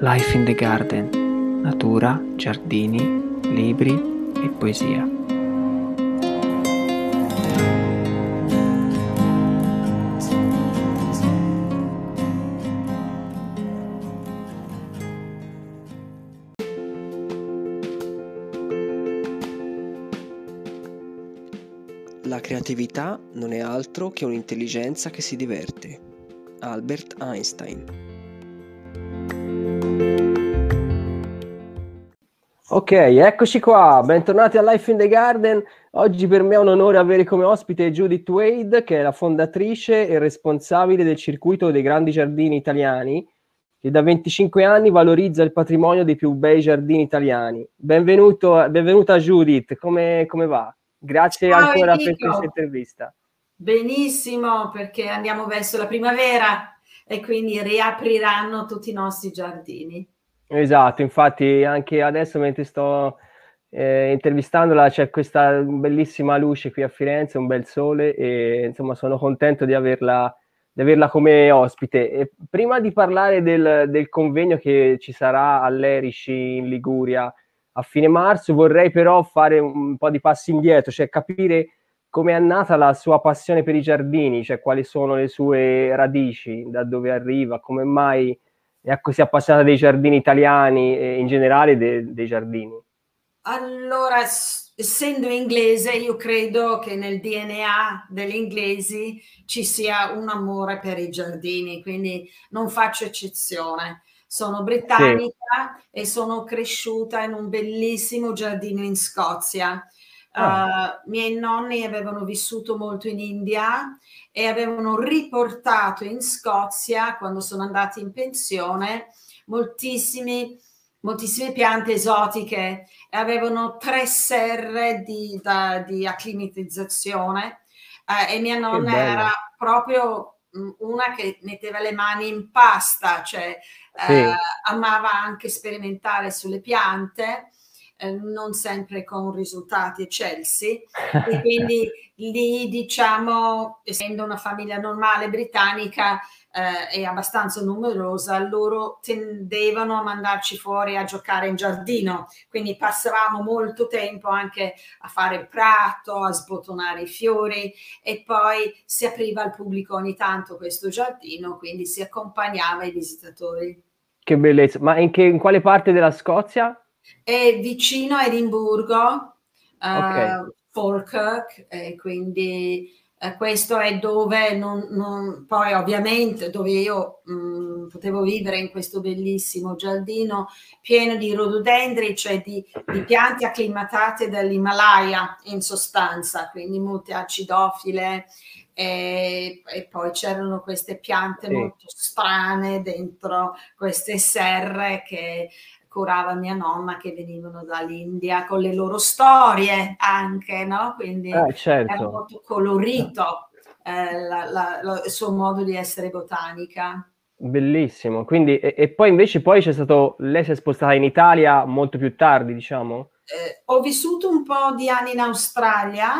Life in the Garden, natura, giardini, libri e poesia. La creatività non è altro che un'intelligenza che si diverte. Albert Einstein. Ok, eccoci qua, bentornati a Life in the Garden. Oggi per me è un onore avere come ospite Judith Wade, che è la fondatrice e responsabile del circuito dei grandi giardini italiani, che da 25 anni valorizza il patrimonio dei più bei giardini italiani. Benvenuto, benvenuta Judith, come, come va? Grazie Ciao, ancora Enrico. per questa intervista. Benissimo, perché andiamo verso la primavera e quindi riapriranno tutti i nostri giardini. Esatto, infatti anche adesso mentre sto eh, intervistandola c'è questa bellissima luce qui a Firenze, un bel sole e insomma sono contento di averla, di averla come ospite. E prima di parlare del, del convegno che ci sarà all'Erici in Liguria a fine marzo, vorrei però fare un po' di passi indietro, cioè capire come è nata la sua passione per i giardini, cioè quali sono le sue radici, da dove arriva, come mai è così appassionata dei giardini italiani e in generale de- dei giardini. Allora, essendo inglese, io credo che nel DNA degli inglesi ci sia un amore per i giardini, quindi non faccio eccezione. Sono britannica e sono cresciuta in un bellissimo giardino in Scozia. Ah. Uh, miei nonni avevano vissuto molto in India e avevano riportato in Scozia, quando sono andati in pensione, moltissimi, moltissime piante esotiche e avevano tre serre di, da- di acclimatizzazione eh, e mia nonna era proprio mm, una che metteva le mani in pasta, cioè Sì. eh, amava anche sperimentare sulle piante, eh, non sempre con risultati eccelsi. E quindi lì, diciamo, essendo una famiglia normale britannica eh, e abbastanza numerosa, loro tendevano a mandarci fuori a giocare in giardino. Quindi passavamo molto tempo anche a fare il prato, a sbottonare i fiori e poi si apriva al pubblico ogni tanto questo giardino, quindi si accompagnava i visitatori. Che bellezza! Ma in, che, in quale parte della Scozia? È vicino a Edimburgo, eh, Ok. Falkirk, e quindi eh, questo è dove non, non- poi ovviamente dove io mh, potevo vivere in questo bellissimo giardino pieno di rododendri, cioè di, di piante acclimatate dall'Himalaya in sostanza, quindi molte acidofile e, e poi c'erano queste piante Sì. molto strane dentro queste serre che curava mia nonna che venivano dall'India con le loro storie anche, no? Quindi Eh, era certo. molto colorito eh, la- la- la- il suo modo di essere botanica. Bellissimo. Quindi, e, e poi invece poi c'è stato, lei si è spostata in Italia molto più tardi, diciamo? Eh, ho vissuto un po' di anni in Australia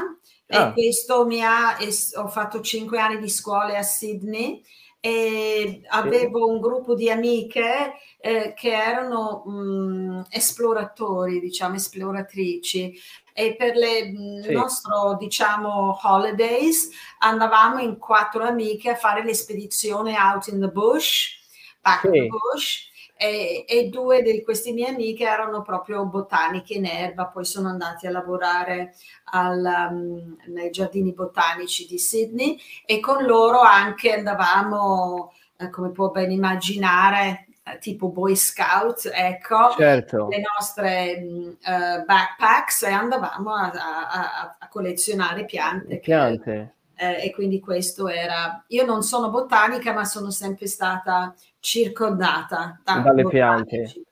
Ah. e questo mi ha, es- ho fatto cinque anni di scuole a Sydney e avevo un gruppo di amiche eh, che erano mh, esploratori, diciamo, esploratrici e per le mh, Sì. nostro, diciamo, holidays andavamo in quattro amiche a fare l'espedizione out in the bush, back in Sì. the bush e, e due di queste mie amiche erano proprio botaniche in erba, poi sono andati a lavorare al, um, nei giardini botanici di Sydney e con loro anche andavamo, eh, come può ben immaginare, tipo Boy Scout, ecco, Certo. le nostre mh, eh, backpacks e andavamo a, a- a- collezionare piante. che- Piante. eh, e quindi questo era. Io non sono botanica, ma sono sempre stata circondata da Dalle botanici.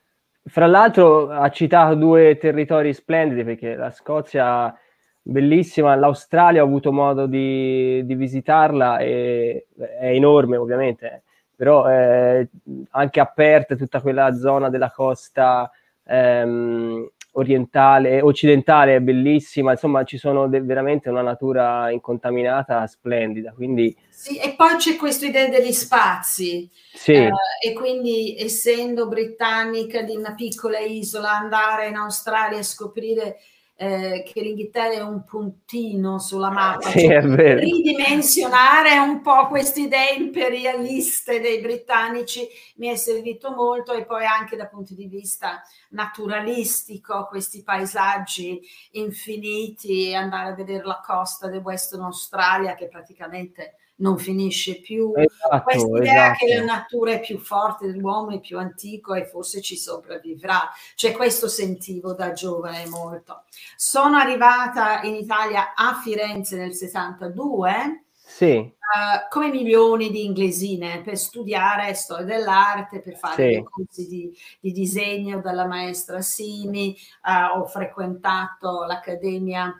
Fra l'altro ha citato due territori splendidi perché la Scozia bellissima, l'Australia ho avuto modo di, di visitarla e è enorme ovviamente, però è anche aperta tutta quella zona della costa ehm, orientale, occidentale è bellissima, insomma ci sono de- veramente una natura incontaminata splendida. Quindi... Sì, e poi c'è questa idea degli spazi. Sì. Eh, e quindi essendo britannica di una piccola isola, andare in Australia e scoprire eh, che l'Inghilterra è un puntino sulla mappa, sì, cioè, ridimensionare un po' queste idee imperialiste dei britannici mi è servito molto e poi anche dal punto di vista naturalistico, questi paesaggi infiniti, andare a vedere la costa del Western Australia che praticamente non finisce più. Esatto, Questa idea esatto. che la natura è più forte dell'uomo, è più antico e forse ci sopravvivrà. Cioè questo sentivo da giovane molto. Sono arrivata in Italia a Firenze nel 62. Sì. Uh, come milioni di inglesine per studiare storia dell'arte, per fare Sì. corsi di, di disegno dalla maestra Simi, uh, ho frequentato l'Accademia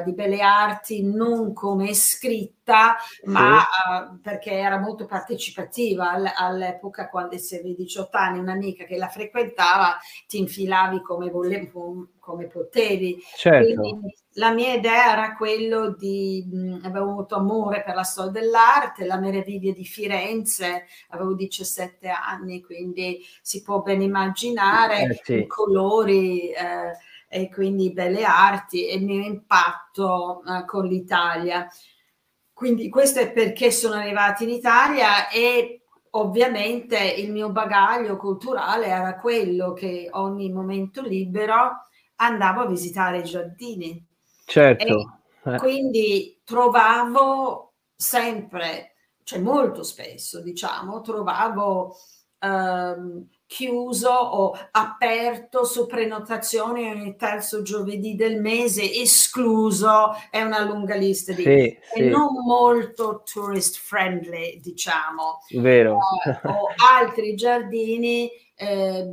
uh, di Belle Arti non come scritta, ma uh, perché era molto partecipativa all- all'epoca quando avevi 18 anni, un'amica che la frequentava, ti infilavi come, volevi, come potevi. Certo. Quindi la mia idea era quello di, mh, avevo avuto amore per la storia dell'arte, la meraviglia di Firenze, avevo 17 anni, quindi si può ben immaginare Eh, sì. i colori. Eh, e quindi belle arti e il mio impatto uh, con l'Italia. Quindi questo è perché sono arrivata in Italia e ovviamente il mio bagaglio culturale era quello che ogni momento libero andavo a visitare i giardini. Certo. E quindi trovavo sempre, cioè molto spesso, diciamo, trovavo um, chiuso o aperto su prenotazione ogni terzo giovedì del mese, escluso, è una lunga lista di... Sì, sì. non molto tourist friendly, diciamo. Vero. Uh, o altri giardini, eh,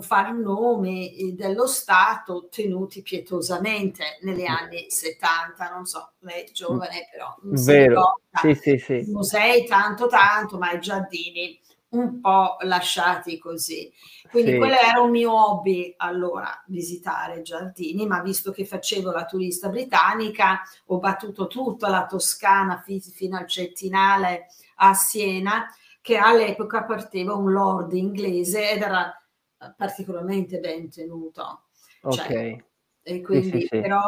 fare nomi dello Stato tenuti pietosamente negli anni 70, non so, lei è giovane però. Vero. Sì, sì, sì. Musei tanto tanto, ma i giardini un po' lasciati così. Quindi Sì. quello era un mio hobby allora, visitare giardini, ma visto che facevo la turista britannica, ho battuto tutta la Toscana fi- fino al Cettinale a Siena, che all'epoca partiva un lord inglese ed era eh, particolarmente ben tenuto. Ok. Cioè, E quindi sì, sì. però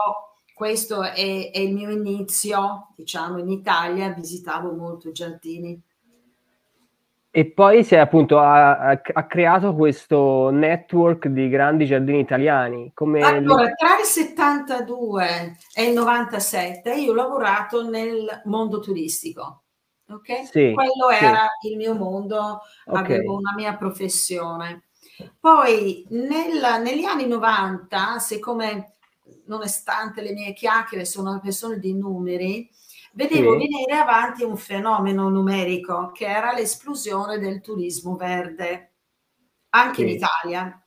questo è, è il mio inizio, diciamo, in Italia visitavo molto i giardini. E poi si è appunto ha, ha- creato questo network di grandi giardini italiani. Come Allora, tra il 72 e il 97 io ho lavorato nel mondo turistico, ok? Sì, Quello sì. era il mio mondo, Ok. avevo una mia professione. Poi nel- negli anni 90, siccome nonostante le mie chiacchiere sono una persona di numeri, vedevo Sì. venire avanti un fenomeno numerico che era l'esplosione del turismo verde, anche in Sì. Italia.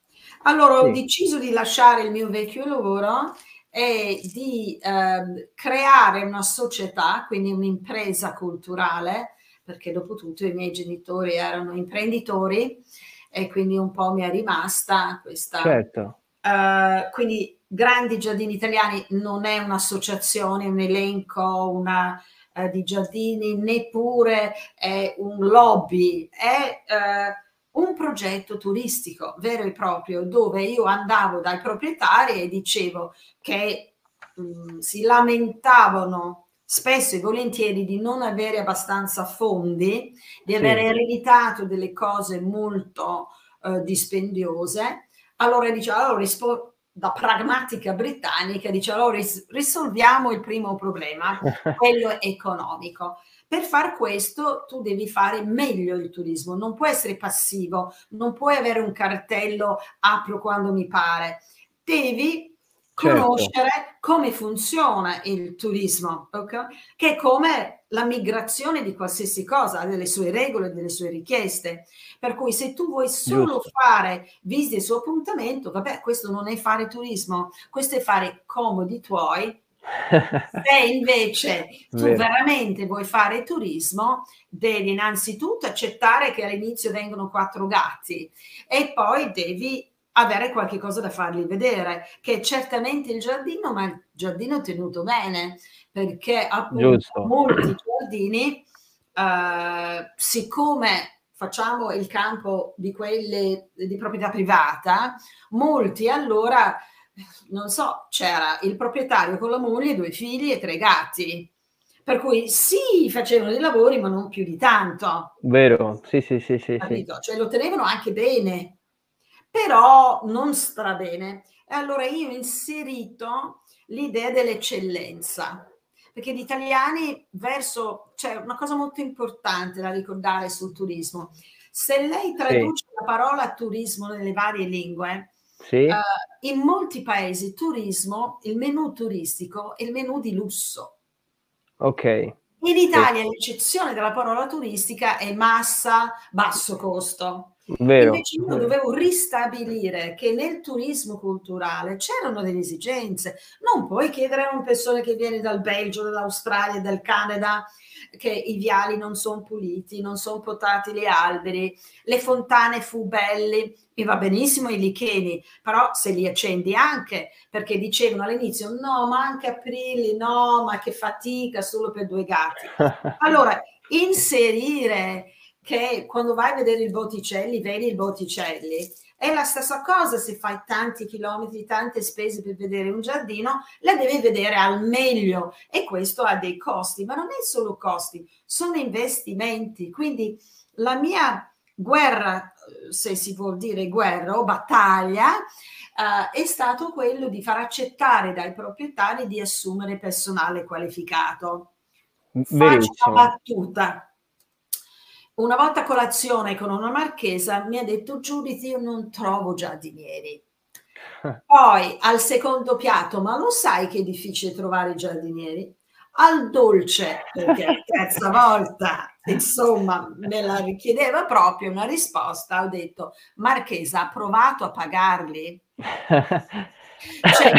Allora ho deciso di lasciare il mio vecchio lavoro e di ehm, creare una società, quindi un'impresa culturale, perché dopo tutto i miei genitori erano imprenditori e quindi un po' mi è rimasta questa... Certo. Eh, quindi Grandi Giardini Italiani non è un'associazione, un elenco una, eh, di giardini, neppure è un lobby, è eh, un progetto turistico vero e proprio dove io andavo dai proprietari e dicevo che mh, si lamentavano spesso e volentieri di non avere abbastanza fondi, di Sì. aver ereditato delle cose molto eh, dispendiose. Allora dice, allora rispo- da pragmatica britannica dice, allora ris- risolviamo il primo problema, quello economico. Per far questo tu devi fare meglio il turismo, non puoi essere passivo, non puoi avere un cartello apro quando mi pare, devi Certo. conoscere come funziona il turismo, ok? che è come la migrazione di qualsiasi cosa, ha delle sue regole, delle sue richieste. Per cui se tu vuoi solo Giusto. fare visite su appuntamento, vabbè, questo non è fare turismo, questo è fare comodi tuoi. Se invece tu Vero. veramente vuoi fare turismo, devi innanzitutto accettare che all'inizio vengono quattro gatti e poi devi avere qualche cosa da fargli vedere, che è certamente il giardino, ma il giardino tenuto bene, perché appunto Giusto. molti giardini, eh, siccome facciamo il campo di quelle di proprietà privata, molti allora, non so, c'era il proprietario con la moglie, due figli e tre gatti. Per cui sì, facevano dei lavori, ma non più di tanto. Vero, sì, sì, sì, sì. sì. Cioè lo tenevano anche bene, però non stra bene. E allora io ho inserito l'idea dell'eccellenza, perché gli italiani verso, c'è cioè una cosa molto importante da ricordare sul turismo. Se lei traduce sì. la parola turismo nelle varie lingue, sì. uh, in molti paesi turismo, il menù turistico è il menù di lusso. Ok. In Italia sì. l'eccezione della parola turistica è massa, basso costo. Vero, Invece io dovevo ristabilire che nel turismo culturale c'erano delle esigenze. Non puoi chiedere a una persona che viene dal Belgio, dall'Australia, dal Canada che i viali non sono puliti, non sono potati gli alberi, le fontane fu belle, mi va benissimo i licheni, però se li accendi anche, perché dicevano all'inizio no, ma anche aprirli, no, ma che fatica solo per due gatti. Allora, inserire che quando vai a vedere il Botticelli, vedi il Botticelli, è la stessa cosa se fai tanti chilometri, tante spese per vedere un giardino, la devi vedere al meglio e questo ha dei costi, ma non è solo costi, sono investimenti. Quindi la mia guerra, se si vuol dire guerra o battaglia, uh, è stato quello di far accettare dai proprietari di assumere personale qualificato. Faccio una battuta una volta a colazione con una marchesa mi ha detto Giudice io non trovo giardinieri. Poi al secondo piatto, ma lo sai che è difficile trovare i giardinieri? Al dolce, perché la terza volta, insomma, me la richiedeva proprio una risposta, ho detto, Marchesa, ha provato a pagarli? cioè,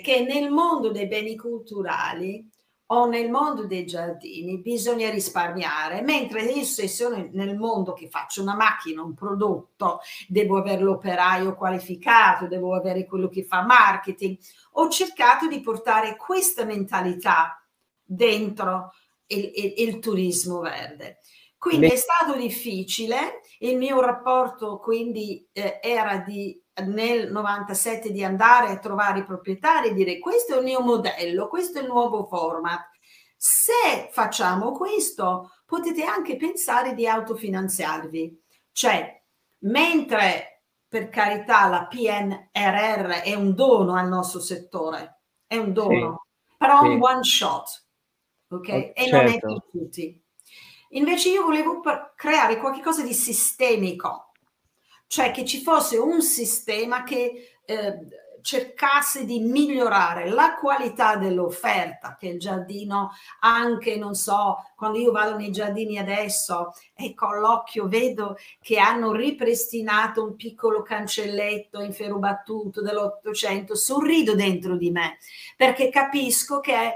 che nel mondo dei beni culturali o nel mondo dei giardini bisogna risparmiare, mentre io se sono nel mondo che faccio una macchina, un prodotto, devo avere l'operaio qualificato, devo avere quello che fa marketing, ho cercato di portare questa mentalità dentro il, il, il turismo verde. Quindi Beh. è stato difficile, il mio rapporto quindi eh, era di nel 97 di andare a trovare i proprietari e dire questo è il mio modello, questo è il nuovo format. Se facciamo questo, potete anche pensare di autofinanziarvi. Cioè, mentre per carità la PNRR è un dono al nostro settore, è un dono, sì. però sì. un one shot, ok? Oh, e certo. non è certo. per tutti. Invece io volevo creare qualcosa di sistemico, cioè che ci fosse un sistema che eh, cercasse di migliorare la qualità dell'offerta che il giardino anche non so quando io vado nei giardini adesso e con l'occhio vedo che hanno ripristinato un piccolo cancelletto in ferro battuto dell'Ottocento sorrido dentro di me perché capisco che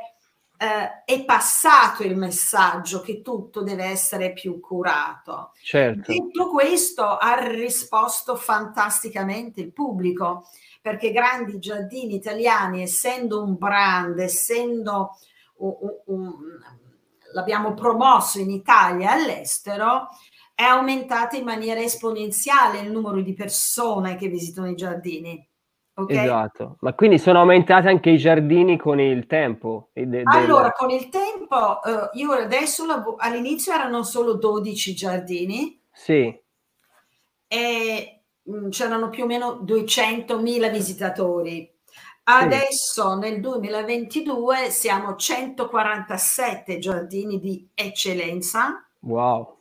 eh, è passato il messaggio che tutto deve essere più curato. Certo. Detto questo, ha risposto fantasticamente il pubblico, perché Grandi Giardini Italiani, essendo un brand, essendo un, un, un, l'abbiamo promosso in Italia e all'estero, è aumentato in maniera esponenziale il numero di persone che visitano i giardini. Okay? Esatto, ma quindi sono aumentati anche i giardini con il tempo? De- allora, del... con il tempo, uh, io adesso all'inizio erano solo 12 giardini. Sì. E mh, mm, c'erano più o meno 200.000 visitatori. Adesso sì. nel 2022 siamo 147 giardini di eccellenza. Wow.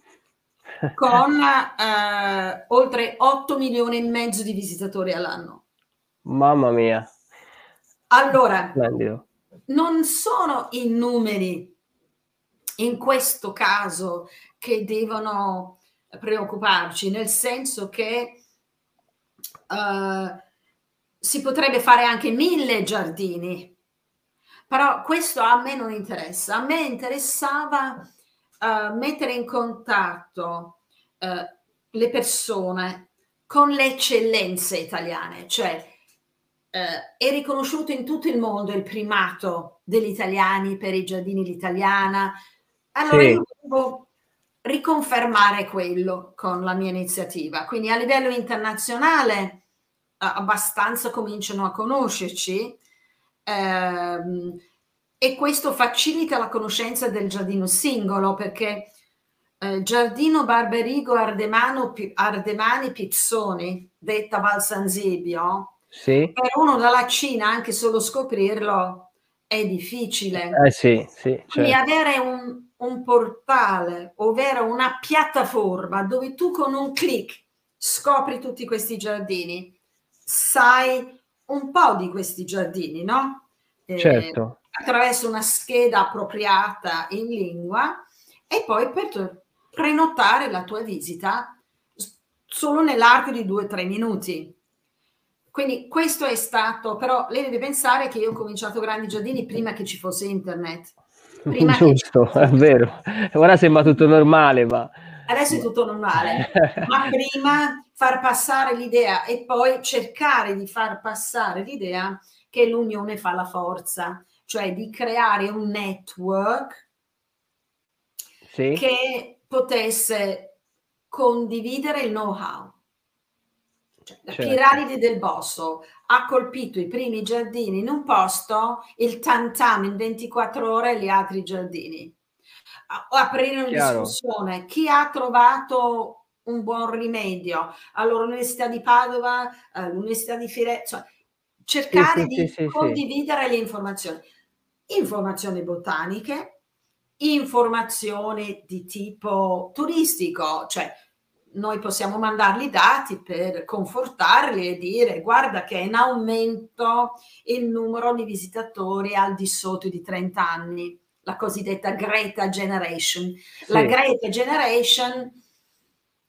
con uh, oltre 8 milioni e mezzo di visitatori all'anno. Mamma mia. Allora, Splendido. non sono i numeri in questo caso che devono preoccuparci, nel senso che uh, si potrebbe fare anche mille giardini, però questo a me non interessa. A me interessava uh, mettere in contatto uh, le persone con le eccellenze italiane, cioè eh, è riconosciuto in tutto il mondo il primato degli italiani per i giardini l'italiana. Allora sì. io devo riconfermare quello con la mia iniziativa. Quindi a livello internazionale eh, abbastanza cominciano a conoscerci ehm, e questo facilita la conoscenza del giardino singolo perché eh, Giardino Barberigo Ardemano, Ardemani Pizzoni, detta Val San Zibio, sì. per uno dalla Cina anche solo scoprirlo è difficile. Eh sì, sì, certo. Quindi avere un, un portale, ovvero una piattaforma dove tu con un clic scopri tutti questi giardini, sai un po' di questi giardini, no? Eh, certo. Attraverso una scheda appropriata in lingua e poi per prenotare la tua visita solo nell'arco di due o tre minuti. Quindi questo è stato, però lei deve pensare che io ho cominciato Grandi Giardini prima che ci fosse internet. Prima Giusto, che... è vero. Ora sembra tutto normale, ma... Adesso è tutto normale, ma prima far passare l'idea e poi cercare di far passare l'idea che l'unione fa la forza, cioè di creare un network sì. che potesse condividere il know-how. Cioè, la certo. piramide del Bosso ha colpito i primi giardini in un posto, il tantam in 24 ore gli altri giardini. Aprire una Chiaro. discussione. Chi ha trovato un buon rimedio? Allora, l'Università di Padova, eh, l'Università di Firenze, cioè, cercare sì, sì, di sì, condividere le informazioni. Informazioni botaniche, informazioni di tipo turistico, cioè noi possiamo mandargli dati per confortarli e dire guarda che è in aumento il numero di visitatori al di sotto di 30 anni, la cosiddetta Greta Generation. Sì. La Greta Generation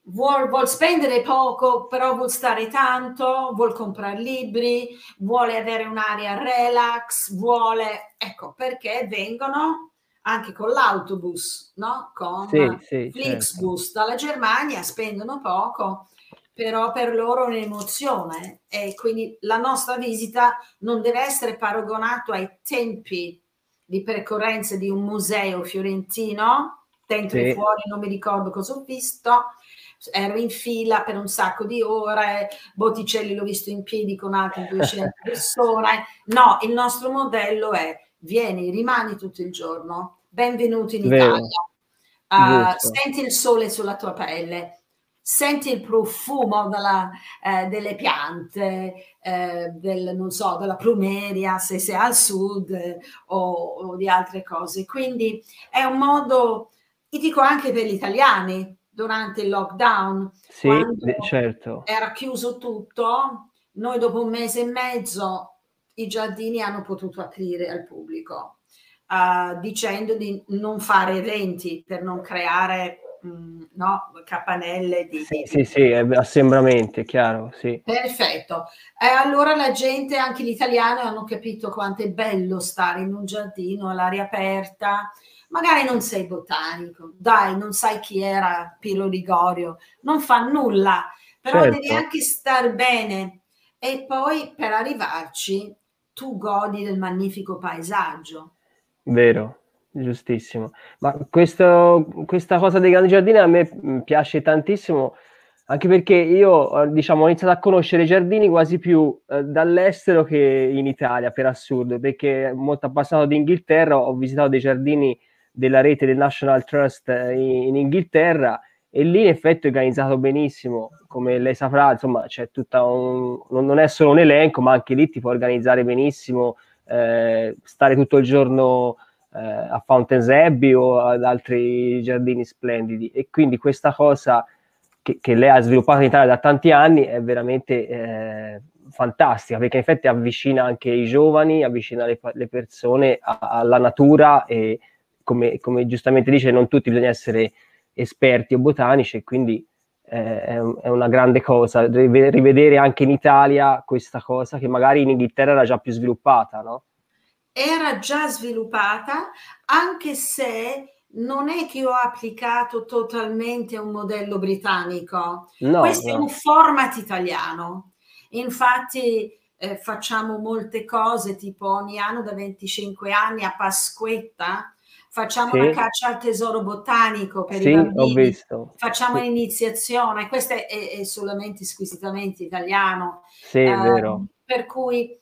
vuol, vuol, spendere poco, però vuol stare tanto, vuol comprare libri, vuole avere un'area relax, vuole, ecco perché vengono anche con l'autobus, no? con sì, sì, Flixbus certo. dalla Germania, spendono poco, però per loro è un'emozione e quindi la nostra visita non deve essere paragonata ai tempi di percorrenza di un museo fiorentino, dentro sì. e fuori non mi ricordo cosa ho visto, ero in fila per un sacco di ore, Botticelli l'ho visto in piedi con altre 200 persone, no, il nostro modello è vieni, rimani tutto il giorno, benvenuto in Vero. Italia, uh, senti il sole sulla tua pelle, senti il profumo della, eh, delle piante, eh, del, non so, della plumeria se sei al sud eh, o, o, di altre cose. Quindi è un modo, io dico anche per gli italiani, durante il lockdown, sì, certo. era chiuso tutto, noi dopo un mese e mezzo i giardini hanno potuto aprire al pubblico, uh, dicendo di non fare eventi per non creare mh, no, campanelle di... Sì, sì, sì, assembramenti, chiaro, sì. Perfetto. E allora la gente, anche gli italiani, hanno capito quanto è bello stare in un giardino all'aria aperta, magari non sei botanico, dai, non sai chi era Pilo Ligorio, non fa nulla, però certo. devi anche star bene e poi per arrivarci tu godi del magnifico paesaggio. Vero, giustissimo. Ma questo, questa cosa dei grandi giardini a me mm, piace tantissimo, anche perché io diciamo, ho iniziato a conoscere i giardini quasi più eh, dall'estero che in Italia, per assurdo, perché molto appassionato Inghilterra, ho visitato dei giardini della rete del National Trust in, in Inghilterra e lì in effetti è organizzato benissimo, come lei saprà, insomma c'è tutta un, non è solo un elenco, ma anche lì ti puoi organizzare benissimo, eh, stare tutto il giorno eh, a Fountains Abbey o ad altri giardini splendidi. E quindi questa cosa che, che lei ha sviluppato in Italia da tanti anni è veramente eh, fantastica perché in effetti avvicina anche i giovani, avvicina le, le persone a, alla natura e come, come giustamente dice non tutti bisogna essere esperti o botanici e quindi eh, è, è, una grande cosa rivedere anche in Italia questa cosa che magari in Inghilterra era già più sviluppata, no? Era già sviluppata anche se non è che ho applicato totalmente un modello britannico, no, questo no. è un format italiano. Infatti eh, facciamo molte cose, tipo ogni anno da 25 anni a Pasquetta facciamo sì. una caccia al tesoro botanico per sì, i bambini, facciamo sì. un'iniziazione, questo è, è, solamente squisitamente italiano. Sì, è eh, vero. Per cui eh,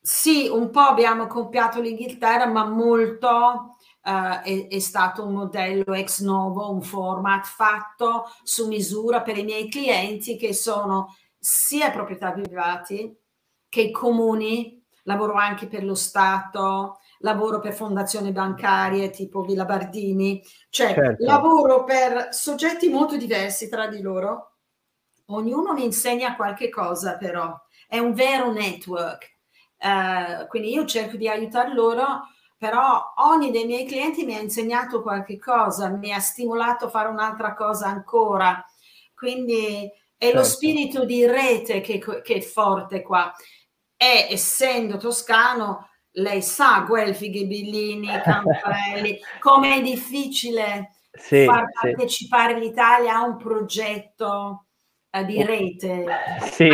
sì, un po' abbiamo copiato l'Inghilterra, ma molto Uh, è, è, stato un modello ex novo, un format fatto su misura per i miei clienti che sono sia proprietari privati che comuni, lavoro anche per lo Stato, lavoro per fondazioni bancarie tipo Villa Bardini, cioè certo. lavoro per soggetti molto diversi tra di loro. Ognuno mi insegna qualche cosa però, è un vero network. Uh, quindi io cerco di aiutare loro però ogni dei miei clienti mi ha insegnato qualche cosa, mi ha stimolato a fare un'altra cosa ancora. Quindi è certo. lo spirito di rete che, che, è forte qua. E essendo toscano, lei sa Guelfi, Ghibellini, Campanelli, come è difficile sì, far partecipare sì. l'Italia a un progetto eh, di rete. Sì,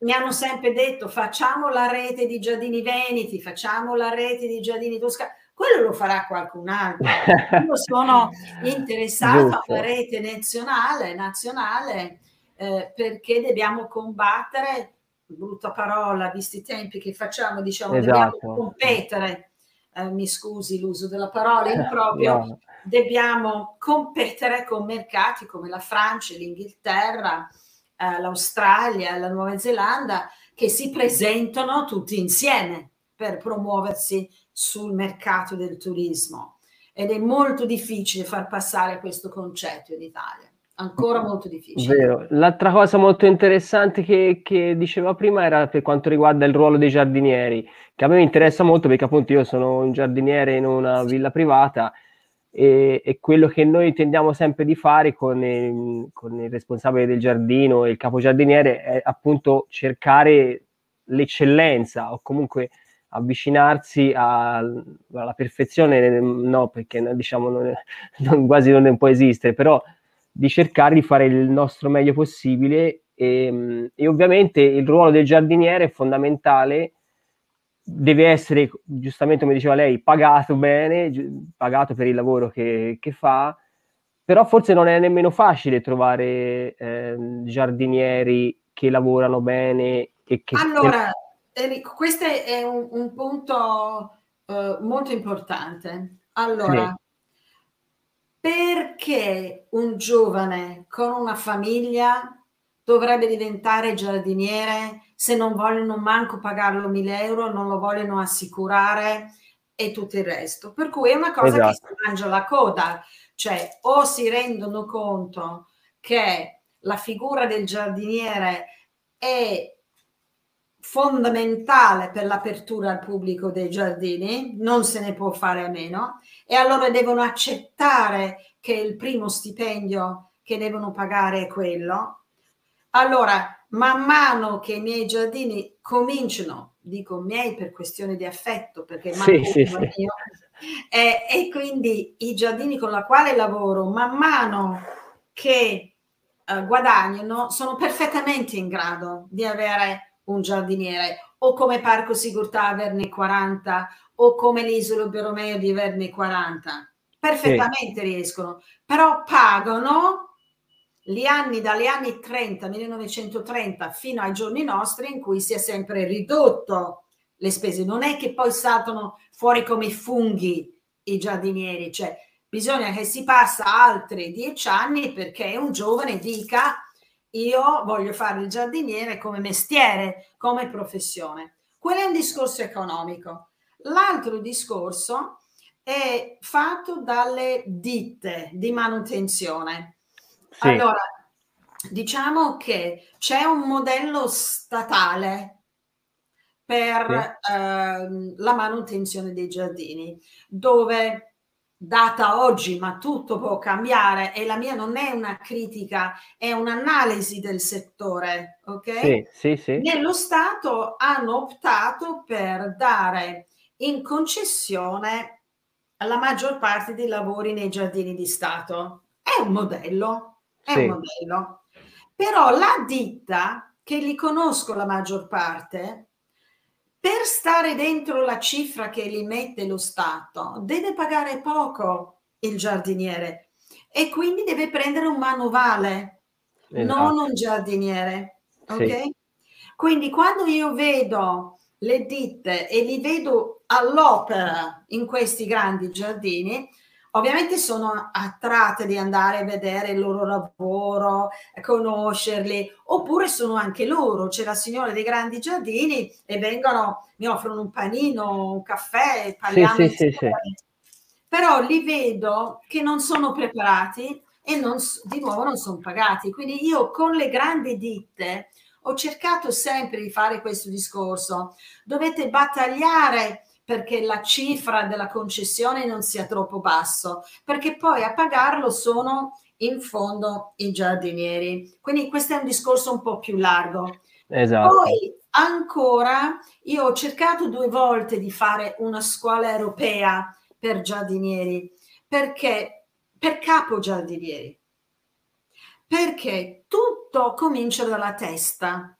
mi hanno sempre detto facciamo la rete di Giardini Veneti, facciamo la rete di Giardini Toscani. Quello lo farà qualcun altro. Io sono interessato alla rete nazionale, nazionale eh, perché dobbiamo combattere, brutta parola, visti i tempi che facciamo, diciamo, esatto. dobbiamo competere. Eh, mi scusi l'uso della parola improprio, no. dobbiamo competere con mercati come la Francia, l'Inghilterra, eh, l'Australia, la Nuova Zelanda, che si presentano tutti insieme per promuoversi sul mercato del turismo. Ed è molto difficile far passare questo concetto in Italia ancora molto difficile. Vero. L'altra cosa molto interessante che, che, diceva prima era per quanto riguarda il ruolo dei giardinieri, che a me interessa molto perché appunto io sono un giardiniere in una villa privata e, e, quello che noi tendiamo sempre di fare con il, con il responsabile del giardino e il capogiardiniere è appunto cercare l'eccellenza o comunque avvicinarsi a, alla perfezione, no, perché diciamo non è, non, quasi non può esistere, però di cercare di fare il nostro meglio possibile e, e ovviamente il ruolo del giardiniere è fondamentale deve essere, giustamente come diceva lei, pagato bene, pagato per il lavoro che, che fa, però forse non è nemmeno facile trovare eh, giardinieri che lavorano bene e che... Allora, Enrico, questo è un, un punto uh, molto importante. Allora. Perché un giovane con una famiglia dovrebbe diventare giardiniere se non vogliono manco pagarlo 1000 euro, non lo vogliono assicurare e tutto il resto. Per cui è una cosa esatto. che si mangia la coda, cioè o si rendono conto che la figura del giardiniere è fondamentale per l'apertura al pubblico dei giardini, non se ne può fare a meno, e allora devono accettare che il primo stipendio che devono pagare è quello. Allora, man mano che i miei giardini cominciano, dico miei per questione di affetto, perché sì, sì, sì. Mio, eh, e quindi i giardini con i quali lavoro, man mano che eh, guadagnano, sono perfettamente in grado di avere un giardiniere o come Parco Sigurtà averne 40 o come l'Isola Beromeo di averne 40. Perfettamente riescono, però pagano gli anni dagli anni 30, 1930 fino ai giorni nostri in cui si è sempre ridotto le spese. Non è che poi saltano fuori come funghi i giardinieri, cioè bisogna che si passa altri dieci anni perché un giovane dica io voglio fare il giardiniere come mestiere, come professione. Quello è un discorso economico. L'altro discorso è fatto dalle ditte di manutenzione sì. Allora, diciamo che c'è un modello statale per sì. eh, la manutenzione dei giardini, dove data oggi, ma tutto può cambiare e la mia non è una critica, è un'analisi del settore, ok? Sì, sì, sì. Nello Stato hanno optato per dare in concessione la maggior parte dei lavori nei giardini di Stato. È un modello, è un modello. Però la ditta, che li conosco la maggior parte, per stare dentro la cifra che li mette lo Stato, deve pagare poco il giardiniere e quindi deve prendere un manovale, esatto. non un giardiniere. Ok? Sì. Quindi quando io vedo le ditte e li vedo all'opera in questi grandi giardini, ovviamente sono attratte di andare a vedere il loro lavoro, conoscerli, oppure sono anche loro, c'è la signora dei grandi giardini e vengono, mi offrono un panino, un caffè, parliamo sì, sì, sì, però li vedo che non sono preparati e non, di nuovo non sono pagati. Quindi io con le grandi ditte ho cercato sempre di fare questo discorso. Dovete battagliare perché la cifra della concessione non sia troppo basso, perché poi a pagarlo sono in fondo i giardinieri. Quindi questo è un discorso un po' più largo. Esatto. Poi ancora io ho cercato due volte di fare una scuola europea per giardinieri, perché per capo giardinieri, perché tutto comincia dalla testa.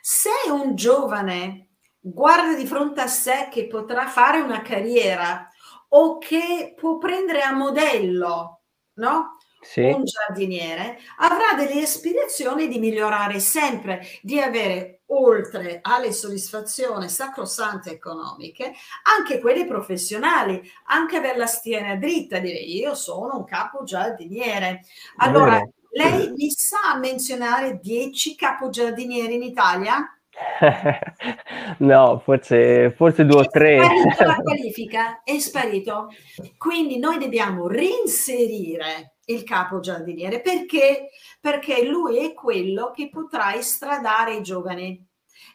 Se un giovane guarda di fronte a sé che potrà fare una carriera o che può prendere a modello, no? Sì. Un giardiniere avrà delle aspirazioni di migliorare sempre, di avere oltre alle soddisfazioni sacrosante economiche, anche quelle professionali, anche per la schiena dritta, dire io sono un capo giardiniere. Allora, lei mi sa menzionare 10 capo giardinieri in Italia? no, forse, forse due o tre. È sparito la qualifica, è sparito. Quindi noi dobbiamo reinserire il capo giardiniere perché? Perché lui è quello che potrà estradare i giovani,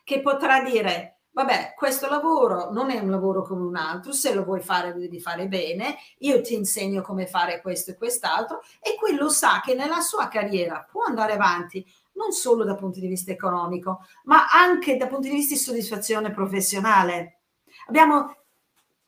che potrà dire vabbè, questo lavoro non è un lavoro come un altro, se lo vuoi fare devi fare bene, io ti insegno come fare questo e quest'altro e quello sa che nella sua carriera può andare avanti non solo dal punto di vista economico, ma anche dal punto di vista di soddisfazione professionale. Abbiamo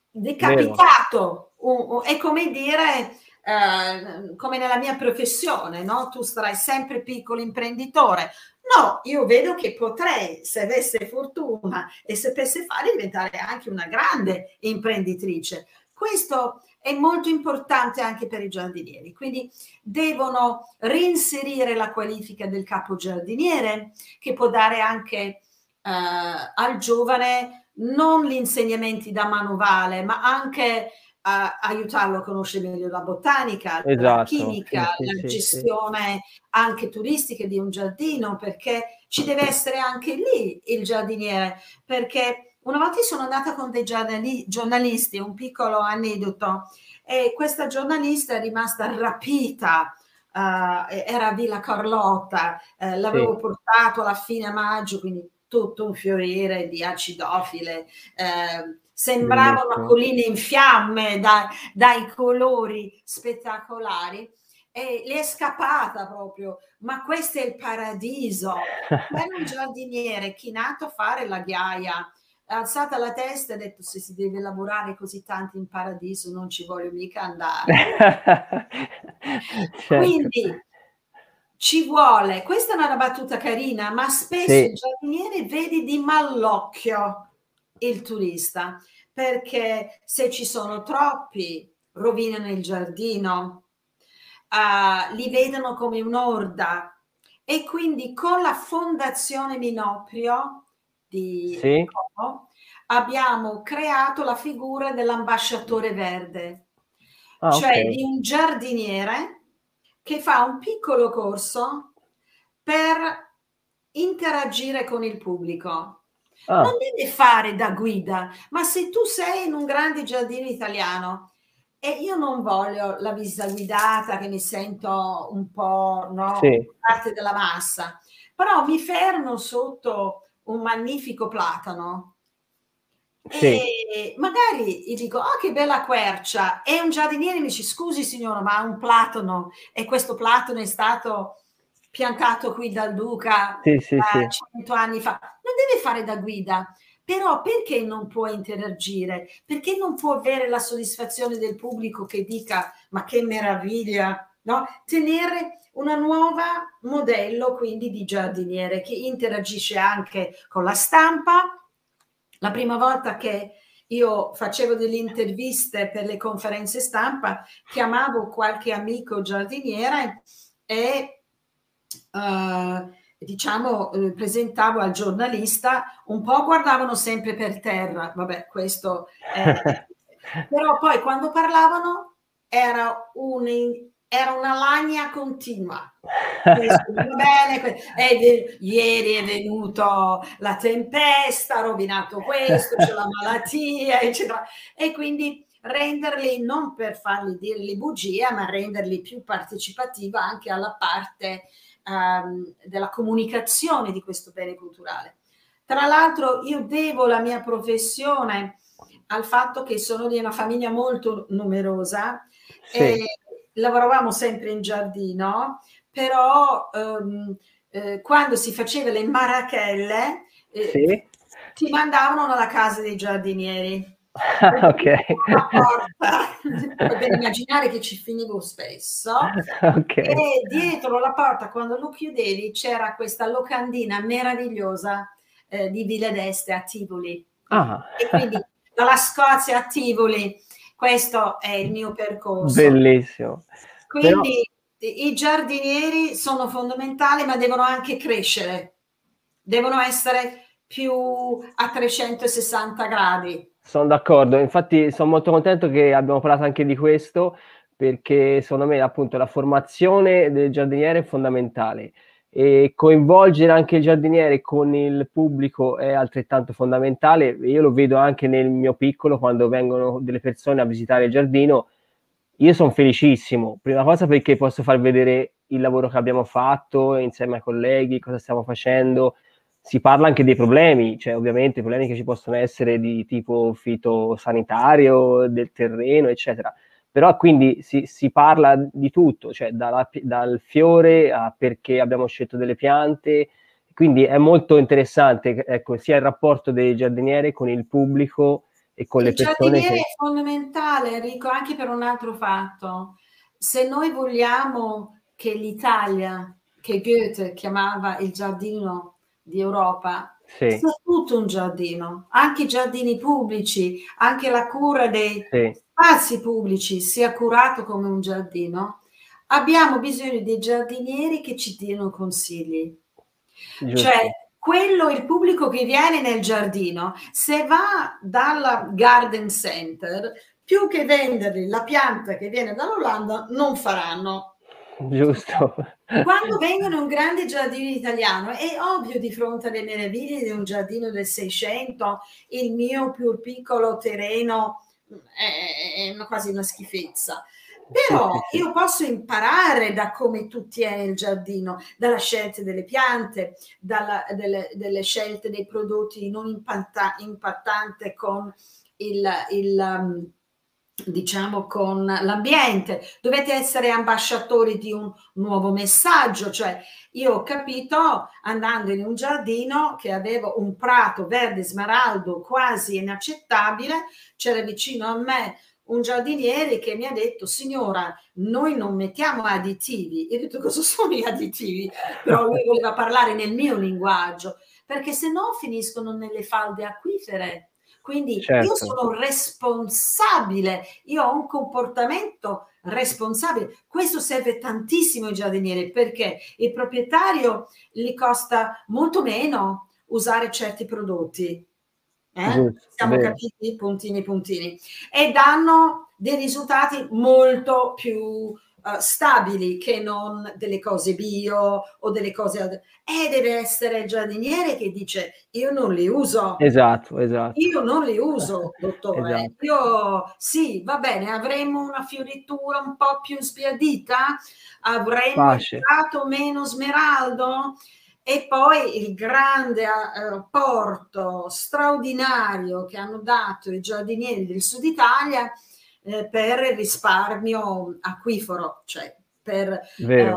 decapitato, un, un, è come dire, eh, come nella mia professione, no? Tu sarai sempre piccolo imprenditore. No, io vedo che potrei, se avesse fortuna e sapesse fare, diventare anche una grande imprenditrice. Questo è molto importante anche per i giardinieri, quindi devono reinserire la qualifica del capo giardiniere che può dare anche eh, al giovane non gli insegnamenti da manovale, ma anche a aiutarlo a conoscere meglio la botanica, esatto, la chimica, sì, la sì, gestione sì. anche turistica di un giardino, perché ci deve essere anche lì il giardiniere, perché una volta sono andata con dei giornali- giornalisti, un piccolo aneddoto, e questa giornalista è rimasta rapita. Uh, era Villa Carlotta, uh, l'avevo portato alla fine maggio, quindi tutto un fiorire di acidofile. Uh, sembrava una collina in fiamme da, dai colori spettacolari e le è scappata proprio, ma questo è il paradiso. Era un giardiniere chinato a fare la ghiaia, ha alzata la testa e ha detto se si deve lavorare così tanto in paradiso non ci voglio mica andare. certo. Quindi ci vuole, questa è una battuta carina, ma spesso sì. il giardiniere vede di mallocchio il turista, perché se ci sono troppi rovinano il giardino, uh, li vedono come un'orda e quindi con la fondazione Minoprio di sì. Como, abbiamo creato la figura dell'ambasciatore verde, ah, cioè okay. di un giardiniere che fa un piccolo corso per interagire con il pubblico. Ah. Non deve fare da guida, ma se tu sei in un grande giardino italiano e io non voglio la visita guidata che mi sento un po' no, sì. parte della massa, però mi fermo sotto un magnifico platano sì. e magari gli dico oh che bella quercia e un giardiniere mi dice scusi signora ma un platano e questo platano è stato piantato qui dal duca sì, sì, uh, 100 anni fa non deve fare da guida Però perché non può interagire? Perché non può avere la soddisfazione del pubblico che dica ma che meraviglia, no? Tenere una nuova modello quindi di giardiniere che interagisce anche con la stampa. La prima volta che io facevo delle interviste per le conferenze stampa, chiamavo qualche amico giardiniere e uh, diciamo eh, presentavo al giornalista, un po' guardavano sempre per terra, vabbè, questo è... però poi quando parlavano era un era una lagna continua. Questo, bene, e, ieri è venuto la tempesta, ha rovinato questo, c'è la malattia, eccetera. E quindi renderli non per farli dirgli bugia, ma renderli più partecipativa anche alla parte um, della comunicazione di questo bene culturale. Tra l'altro io devo la mia professione al fatto che sono di una famiglia molto numerosa sì. e lavoravamo sempre in giardino, però um, eh, quando si faceva le marachelle eh, sì. ti mandavano alla casa dei giardinieri. ok. Per immaginare che ci finivo spesso. Okay. E dietro la porta, quando lo chiudevi, c'era questa locandina meravigliosa eh, di Villa d'Este a Tivoli. Ah. E quindi dalla Scozia a Tivoli questo è il mio percorso. Bellissimo. Quindi Però... i giardinieri sono fondamentali, ma devono anche crescere, devono essere più a 360 gradi. Sono d'accordo, infatti sono molto contento che abbiamo parlato anche di questo perché secondo me appunto la formazione del giardiniere è fondamentale e coinvolgere anche il giardiniere con il pubblico è altrettanto fondamentale. Io lo vedo anche nel mio piccolo quando vengono delle persone a visitare il giardino. Io sono felicissimo, prima cosa perché posso far vedere il lavoro che abbiamo fatto insieme ai colleghi, cosa stiamo facendo. Si parla anche dei problemi, cioè ovviamente problemi che ci possono essere di tipo fitosanitario, del terreno, eccetera però quindi si, si parla di tutto, cioè dalla, dal fiore a perché abbiamo scelto delle piante, quindi è molto interessante ecco, sia il rapporto dei giardinieri con il pubblico e con il le persone. Il giardiniere che... è fondamentale, Enrico, anche per un altro fatto. Se noi vogliamo che l'Italia, che Goethe chiamava il giardino di Europa, sì. sia tutto un giardino, anche i giardini pubblici, anche la cura dei sì spazi pubblici sia curato come un giardino, abbiamo bisogno dei giardinieri che ci diano consigli. Giusto. Cioè, quello, il pubblico che viene nel giardino, se va dal garden center, più che vendergli la pianta che viene dall'Olanda, non faranno. Giusto. Quando vengono in un grande giardino italiano, è ovvio di fronte alle meraviglie di un giardino del 600, il mio più piccolo terreno è, è quasi una schifezza. Però io posso imparare da come tu tieni il giardino, dalla scelta delle piante, dalla, delle, delle, scelte dei prodotti non impatta, impattanti con il, il um, diciamo con l'ambiente, dovete essere ambasciatori di un nuovo messaggio, cioè io ho capito andando in un giardino che aveva un prato verde smeraldo quasi inaccettabile, c'era vicino a me un giardiniere che mi ha detto signora noi non mettiamo additivi. Io ho detto cosa sono gli additivi? Però lui voleva parlare nel mio linguaggio perché se no finiscono nelle falde acquifere quindi certo. io sono responsabile, io ho un comportamento responsabile. Questo serve tantissimo ai giardinieri perché il proprietario gli costa molto meno usare certi prodotti. Eh? Siamo bene. capiti puntini puntini e danno dei risultati molto più uh, stabili che non delle cose bio o delle cose e deve essere il giardiniere che dice io non li uso. Esatto esatto. Io non li uso dottore. Esatto. io sì va bene avremo una fioritura un po' più sbiadita? Avremo stato meno smeraldo? E poi il grande apporto straordinario che hanno dato i giardinieri del sud Italia eh, per il risparmio acquifero, cioè per, eh,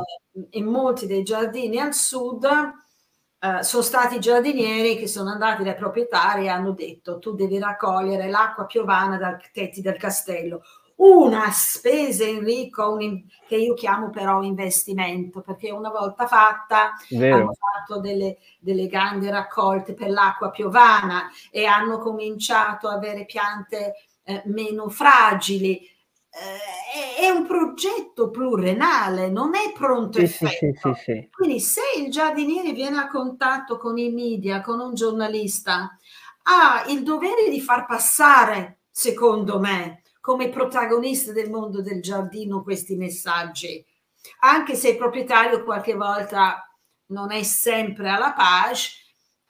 in molti dei giardini al sud eh, sono stati giardinieri che sono andati dai proprietari e hanno detto tu devi raccogliere l'acqua piovana dal tetti del castello. Una spesa, Enrico, un, che io chiamo però investimento, perché una volta fatta Vero. hanno fatto delle, delle grandi raccolte per l'acqua piovana e hanno cominciato a avere piante eh, meno fragili. Eh, è un progetto pluriennale, non è pronto sì, effetto. Sì, sì, Quindi se il giardiniere viene a contatto con i media, con un giornalista, ha il dovere di far passare, secondo me, come protagonista del mondo del giardino questi messaggi, anche se il proprietario qualche volta non è sempre alla page,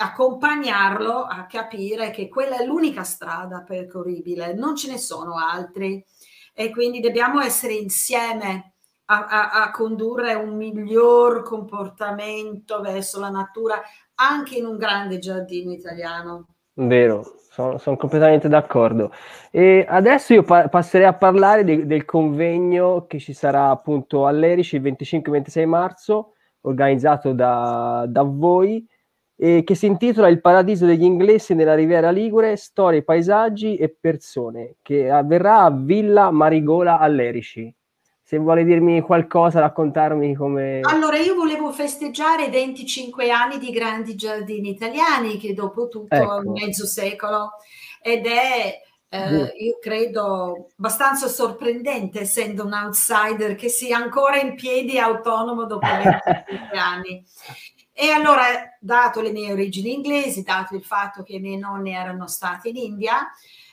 accompagnarlo a capire che quella è l'unica strada percorribile, non ce ne sono altri e quindi dobbiamo essere insieme a, a, a condurre un miglior comportamento verso la natura anche in un grande giardino italiano. Vero, sono, sono completamente d'accordo. E adesso io pa- passerei a parlare de- del convegno che ci sarà appunto all'Erici il 25-26 marzo, organizzato da, da voi eh, che si intitola Il paradiso degli inglesi nella Riviera Ligure, storie, paesaggi e persone, che avverrà a Villa Marigola all'Erici. Se vuole dirmi qualcosa, raccontarmi come... Allora, io volevo festeggiare i 25 anni di Grandi Giardini Italiani, che dopo tutto ecco. mezzo secolo, ed è eh, io credo abbastanza sorprendente, essendo un outsider, che sia ancora in piedi autonomo dopo 25 anni. E allora, dato le mie origini inglesi, dato il fatto che i miei nonni erano stati in India,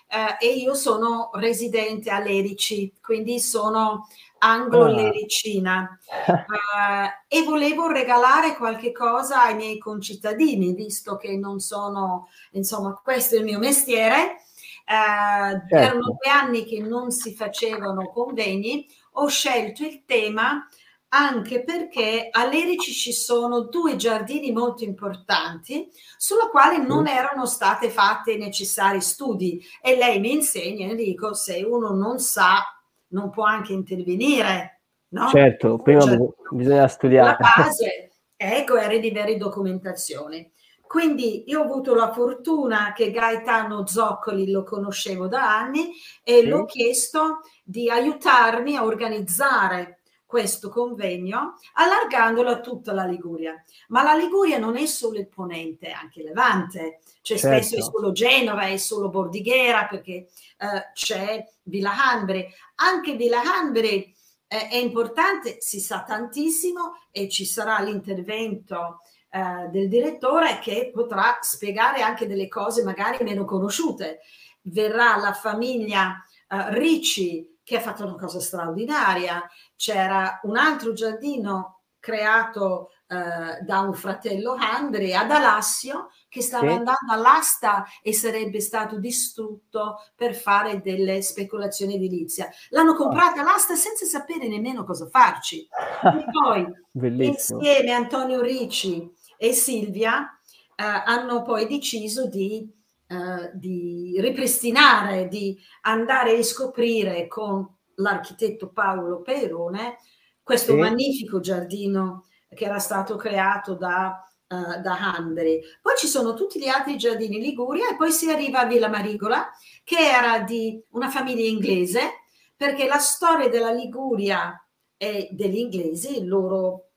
eh, e io sono residente a Lerici, quindi sono anglo-lericina uh, e volevo regalare qualche cosa ai miei concittadini, visto che non sono, insomma, questo è il mio mestiere. Uh, certo. Erano due anni che non si facevano convegni, ho scelto il tema anche perché a Lerici ci sono due giardini molto importanti sulla quale non erano state fatte i necessari studi e lei mi insegna Enrico se uno non sa non può anche intervenire no? certo prima cioè, bisogna studiare la base ecco era di vere documentazioni quindi io ho avuto la fortuna che Gaetano Zoccoli lo conoscevo da anni e sì. l'ho chiesto di aiutarmi a organizzare questo convegno allargandolo a tutta la Liguria. Ma la Liguria non è solo il ponente, è anche Levante, cioè certo. spesso è solo Genova, è solo Bordighera perché uh, c'è Villa Hanbri. Anche Villa Hanbri eh, è importante, si sa tantissimo e ci sarà l'intervento uh, del direttore che potrà spiegare anche delle cose magari meno conosciute. Verrà la famiglia uh, Ricci che ha fatto una cosa straordinaria. C'era un altro giardino creato eh, da un fratello Andre ad Alassio che stava sì. andando all'asta e sarebbe stato distrutto per fare delle speculazioni edilizia. L'hanno comprata l'asta senza sapere nemmeno cosa farci. E poi insieme Antonio Ricci e Silvia eh, hanno poi deciso di eh, di ripristinare, di andare a riscoprire con l'architetto Paolo Perone questo sì. magnifico giardino che era stato creato da, uh, da Handri. Poi ci sono tutti gli altri giardini Liguria e poi si arriva a Villa Marigola, che era di una famiglia inglese, perché la storia della Liguria e degli inglesi, il loro,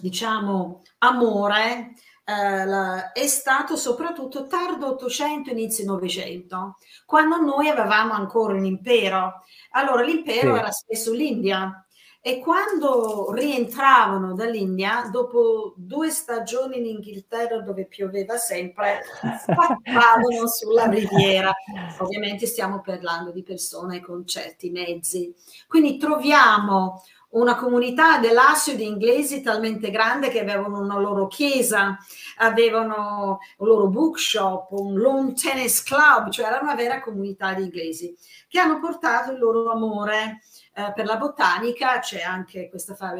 diciamo, amore eh, la, è stato soprattutto tardo 800, inizio 900, quando noi avevamo ancora un impero. Allora l'impero sì. era spesso l'India e quando rientravano dall'India, dopo due stagioni in Inghilterra dove pioveva sempre, scappavano sulla riviera. Ovviamente stiamo parlando di persone con certi mezzi. Quindi troviamo una comunità dell'Assio di inglesi talmente grande che avevano una loro chiesa, avevano un loro bookshop, un lawn tennis club, cioè era una vera comunità di inglesi che hanno portato il loro amore eh, per la botanica, c'è anche questo fa-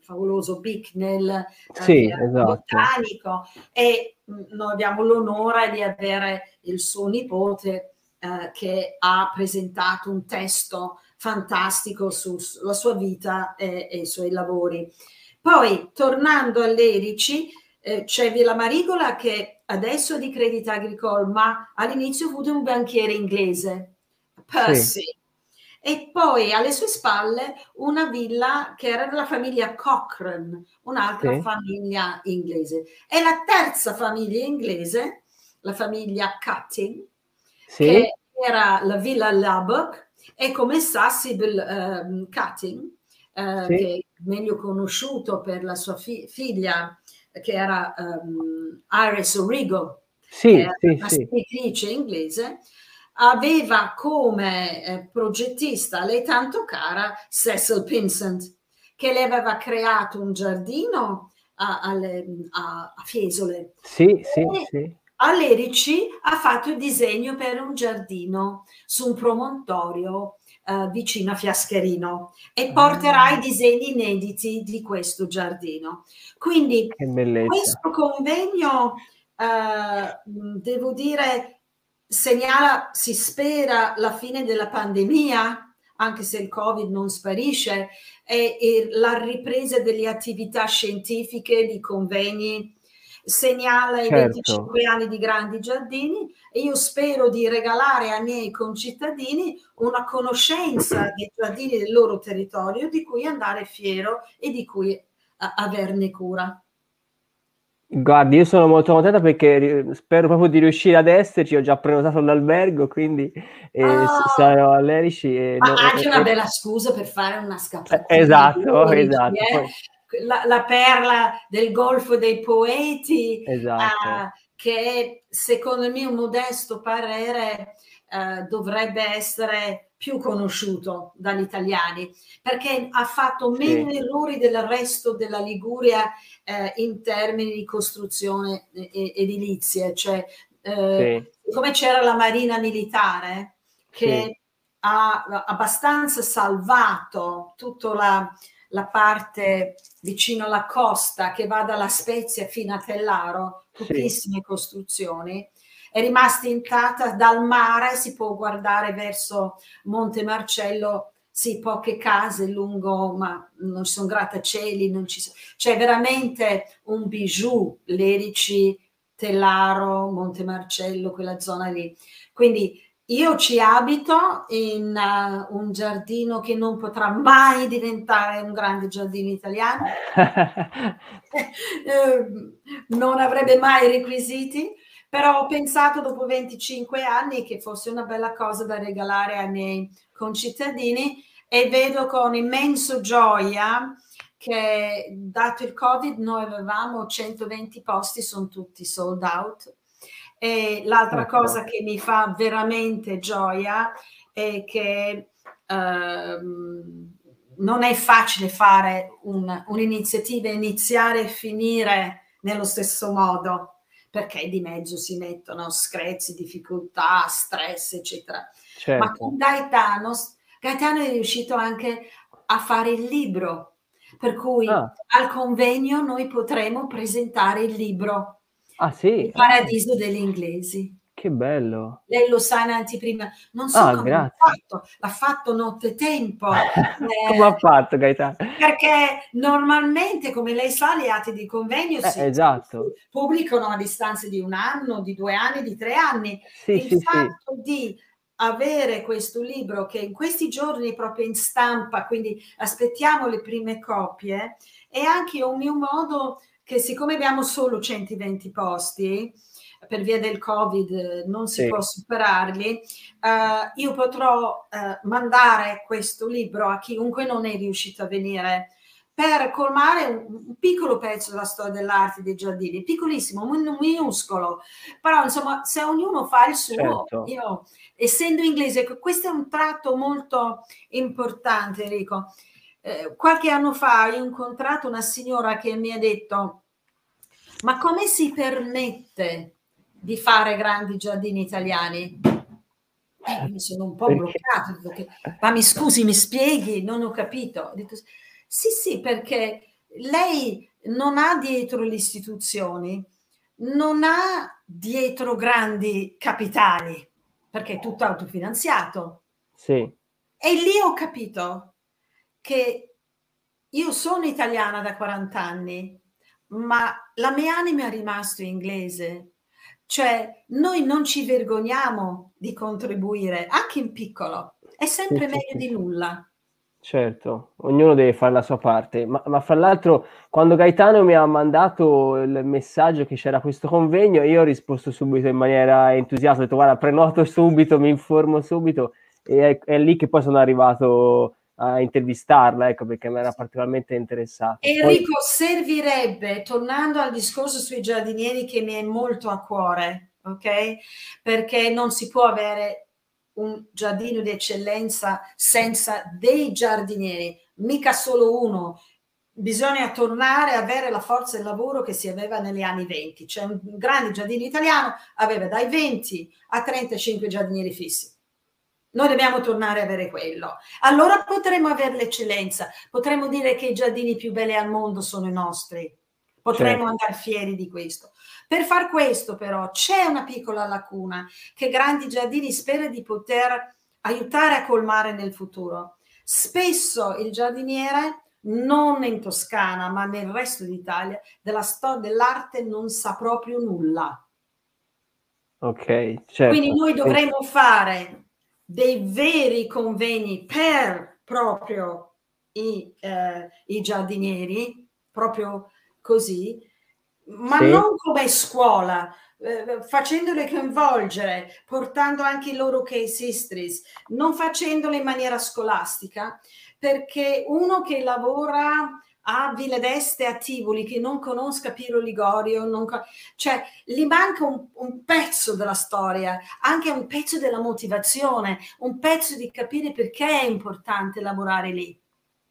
favoloso Bicknell eh, sì, esatto. botanico e mh, mm, noi abbiamo l'onore di avere il suo nipote eh, che ha presentato un testo fantastico sulla sua vita e, e i suoi lavori. Poi, tornando all'Erici, eh, c'è Villa Marigola che adesso è di Credit Agricole, ma all'inizio fu di un banchiere inglese, Percy. Sì. E poi alle sue spalle una villa che era della famiglia Cochrane, un'altra sì. famiglia inglese. E la terza famiglia inglese, la famiglia Cutting, sì. che era la villa Lubbock, e come sa Sybil um, Cutting, uh, sì. che è meglio conosciuto per la sua fi- figlia che era um, Iris Origo, sì, sì, una sì. scrittrice inglese, aveva come eh, progettista lei tanto cara Cecil Pinsent, che le aveva creato un giardino a, a, a Fiesole. Sì, sì, sì. A Lerici ha fatto il disegno per un giardino su un promontorio uh, vicino a Fiascherino e porterà ah. i disegni inediti di questo giardino. Quindi questo convegno, uh, devo dire, segnala, si spera, la fine della pandemia, anche se il Covid non sparisce, e, e la ripresa delle attività scientifiche, di convegni, segnala i certo. 25 anni di Grandi Giardini e io spero di regalare ai miei concittadini una conoscenza dei giardini del loro territorio di cui andare fiero e di cui uh, averne cura. Guardi, io sono molto contenta perché spero proprio di riuscire ad esserci, ho già prenotato l'albergo, quindi eh, oh. sarò all'Erici. E Ma anche una bella scusa per fare una scappata. Esatto, esatto. Eh? La, la, perla del Golfo dei Poeti, esatto. uh, che secondo il mio modesto parere uh, dovrebbe essere più conosciuto dagli italiani perché ha fatto meno sì. errori del resto della Liguria eh, in termini di costruzione edilizia, cioè eh, sì. come c'era la marina militare che sì. ha abbastanza salvato tutta la, la parte vicino alla costa che va dalla Spezia fino a Tellaro, pochissime sì. costruzioni, è rimasta intatta dal mare, si può guardare verso Monte Marcello, sì, poche case lungo, ma non ci sono grattacieli, non ci sono, c'è veramente un bijou, Lerici, Tellaro, Monte Marcello, quella zona lì. Quindi io ci abito in uh, un giardino che non potrà mai diventare un grande giardino italiano, eh, non avrebbe mai requisiti, però ho pensato dopo 25 anni che fosse una bella cosa da regalare ai miei concittadini e vedo con immenso gioia che dato il Covid noi avevamo 120 posti, sono tutti sold out e l'altra ecco. cosa che mi fa veramente gioia è che ehm, non è facile fare un, un'iniziativa, iniziare e finire nello stesso modo, perché di mezzo si mettono screzi, difficoltà, stress, eccetera. Certo. Ma con Gaetano, Gaetano è riuscito anche a fare il libro, per cui ah. al convegno noi potremo presentare il libro Ah sì? Il paradiso degli inglesi. Che bello. Lei lo sa in anteprima. Non so ah, come ha fatto, l'ha fatto nottetempo. eh, come ha fatto Gaetano? Perché normalmente, come lei sa, gli atti di convegno eh, si esatto. pubblicano a distanza di un anno, di due anni, di tre anni. Sì, Il sì, fatto sì. di avere questo libro che in questi giorni è proprio in stampa, quindi aspettiamo le prime copie, è anche un mio modo che siccome abbiamo solo 120 posti, per via del Covid non si sì. può superarli, uh, io potrò uh, mandare questo libro a chiunque non è riuscito a venire per colmare un, un, piccolo pezzo della storia dell'arte dei giardini, piccolissimo, minuscolo, però insomma se ognuno fa il suo, certo. io essendo inglese, questo è un tratto molto importante Enrico, eh, qualche anno fa ho incontrato una signora che mi ha detto ma come si permette di fare grandi giardini italiani? Eh, mi sono un po' bloccato, perché, ma mi scusi, mi spieghi, non ho capito. Detto, sì, sì, perché lei non ha dietro le istituzioni, non ha dietro grandi capitali, perché è tutto autofinanziato. Sì. E lì ho capito che io sono italiana da 40 anni, ma la mia anima è rimasta inglese. Cioè, noi non ci vergogniamo di contribuire, anche in piccolo. È sempre meglio di nulla. Certo, ognuno deve fare la sua parte, ma, ma, fra l'altro quando Gaetano mi ha mandato il messaggio che c'era questo convegno, io ho risposto subito in maniera entusiasta, ho detto guarda prenoto subito, mi informo subito e è, è lì che poi sono arrivato a intervistarla, ecco perché mi era particolarmente interessato. Enrico, poi... servirebbe, tornando al discorso sui giardinieri che mi è molto a cuore, ok? Perché non si può avere un giardino di eccellenza senza dei giardinieri, mica solo uno. Bisogna tornare a avere la forza del lavoro che si aveva negli anni 20. Cioè un grande giardino italiano aveva dai 20 a 35 giardinieri fissi. Noi dobbiamo tornare a avere quello. Allora potremo avere l'eccellenza, potremo dire che i giardini più belli al mondo sono i nostri. Potremmo certo. andare fieri di questo. Per far questo però c'è una piccola lacuna che Grandi Giardini spera di poter aiutare a colmare nel futuro. Spesso il giardiniere non in Toscana, ma nel resto d'Italia, della storia dell'arte non sa proprio nulla. Ok, certo. Quindi noi dovremmo fare dei veri convegni per proprio i, eh, i giardinieri, proprio così, ma sì. non come scuola, eh, facendole coinvolgere, portando anche i loro case histories, non facendole in maniera scolastica, perché uno che lavora a Villa d'Este a Tivoli che non conosca Piero Ligorio, co- cioè gli manca un, un, pezzo della storia, anche un pezzo della motivazione, un pezzo di capire perché è importante lavorare lì.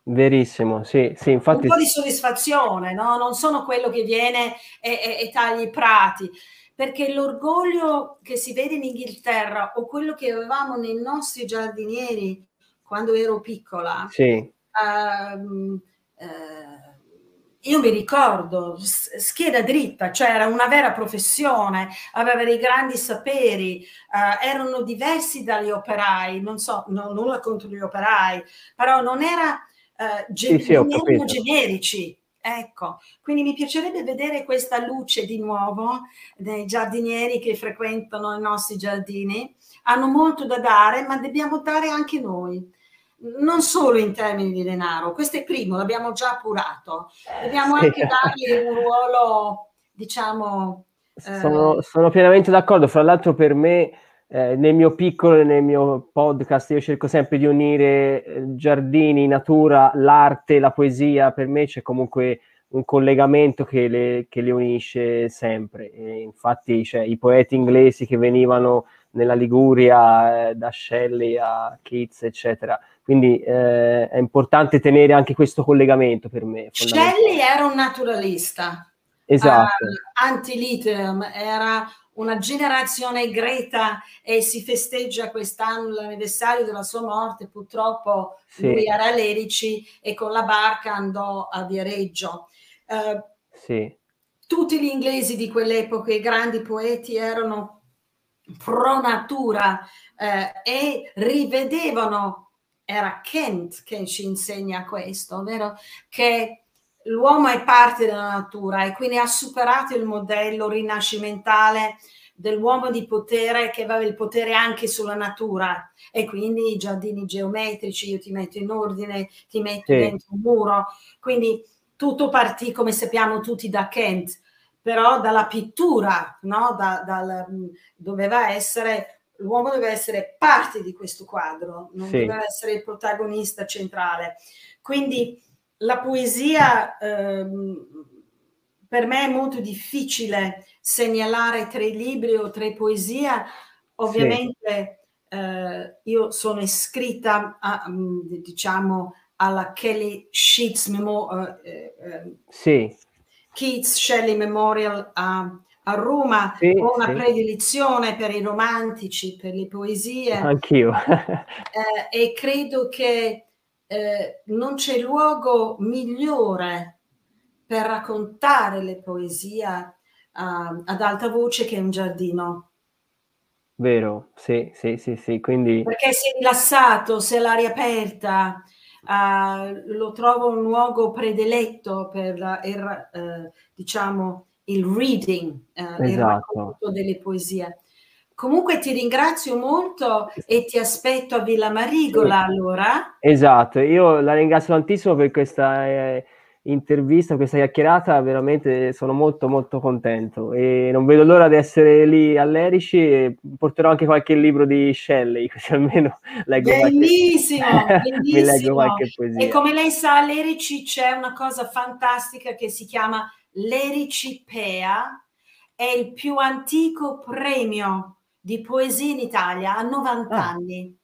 Verissimo, sì, sì, infatti... Un po' di soddisfazione, no? Non sono quello che viene e, e, e taglia i prati, perché l'orgoglio che si vede in Inghilterra o quello che avevamo nei nostri giardinieri quando ero piccola, sì. uh, io mi ricordo, scheda dritta, cioè era una vera professione, aveva dei grandi saperi, uh, erano diversi dagli operai, non so, no, nulla contro gli operai, però non era uh, gen- sì, sì, generici. Ecco, quindi mi piacerebbe vedere questa luce di nuovo dei giardinieri che frequentano i nostri giardini. Hanno molto da dare, ma dobbiamo dare anche noi non solo in termini di denaro, questo è il primo, l'abbiamo già appurato, dobbiamo sì. anche dargli un ruolo, diciamo... Sono, eh... sono pienamente d'accordo, fra l'altro per me eh, nel mio piccolo e nel mio podcast io cerco sempre di unire eh, giardini, natura, l'arte, la poesia, per me c'è comunque un collegamento che le, che le unisce sempre. E infatti cioè, i poeti inglesi che venivano nella Liguria, eh, da Shelley a Keats, eccetera. Quindi eh, è importante tenere anche questo collegamento per me. Shelley era un naturalista. Esatto. Uh, anti-literam era una generazione Greta e si festeggia quest'anno l'anniversario della sua morte. Purtroppo sì. lui era a Lerici e con la barca andò a Viareggio. Uh, sì. Tutti gli inglesi di quell'epoca, i grandi poeti, erano pro natura eh, e rivedevano, era Kent che ci insegna questo, ovvero che l'uomo è parte della natura e quindi ha superato il modello rinascimentale dell'uomo di potere che aveva il potere anche sulla natura e quindi i giardini geometrici, io ti metto in ordine, ti metto sì. dentro un muro, quindi tutto partì come sappiamo tutti da Kent, però dalla pittura, no? da, dal, doveva essere, l'uomo doveva essere parte di questo quadro, non sì. doveva essere il protagonista centrale. Quindi la poesia ehm, per me è molto difficile segnalare tre libri o tre poesie. Ovviamente sì. eh, io sono iscritta a, mm, diciamo alla Kelly Sheets Memo- eh, eh, sì. Keats Shelley Memorial a, a Roma. Sì, Ho una sì. predilizione per i romantici, per le poesie. Anch'io. Eh, e credo che eh, non c'è luogo migliore per raccontare le poesie uh, ad alta voce che un giardino. Vero, sì, sì, sì, sì, quindi... Perché sei rilassato, sei all'aria aperta, uh, lo trovo un luogo prediletto per uh, diciamo, il reading, uh, esatto. il racconto delle poesie. Comunque ti ringrazio molto e ti aspetto a Villa Marigola sì. allora. Esatto, io la ringrazio tantissimo per questa eh, intervista, questa chiacchierata, veramente sono molto molto contento e non vedo l'ora di essere lì all'Erici e porterò anche qualche libro di Shelley, così almeno leggo bellissimo, qualche... bellissimo. leggo qualche poesia. E come lei sa all'Erici c'è una cosa fantastica che si chiama l'Erici Pea, è il più antico premio di poesia in Italia a 90 ah. anni.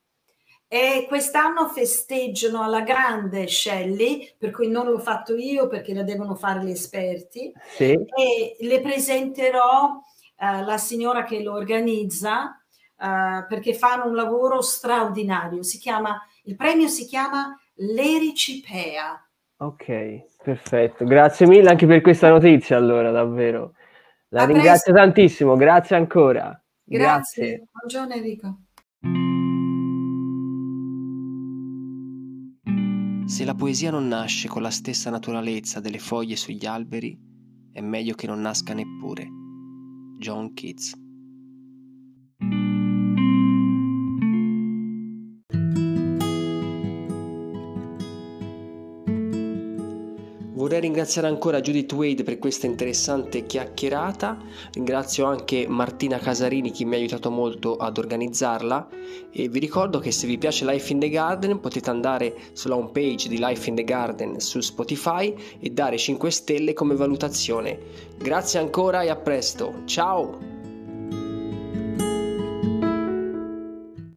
E quest'anno festeggiano alla grande Shelley, per cui non l'ho fatto io perché la devono fare gli esperti. Sì. E le presenterò uh, la signora che lo organizza uh, perché fanno un lavoro straordinario. Si chiama, il premio si chiama L'Ericipea. Ok, perfetto. Grazie mille anche per questa notizia, allora, davvero. La A ringrazio presto. tantissimo, grazie ancora. Grazie. Grazie. Buongiorno Enrico. Se la poesia non nasce con la stessa naturalezza delle foglie sugli alberi, è meglio che non nasca neppure. John Keats ringraziare ancora Judith Wade per questa interessante chiacchierata, ringrazio anche Martina Casarini che mi ha aiutato molto ad organizzarla e vi ricordo che se vi piace Life in the Garden potete andare sulla home page di Life in the Garden su Spotify e dare 5 stelle come valutazione. Grazie ancora e a presto, ciao!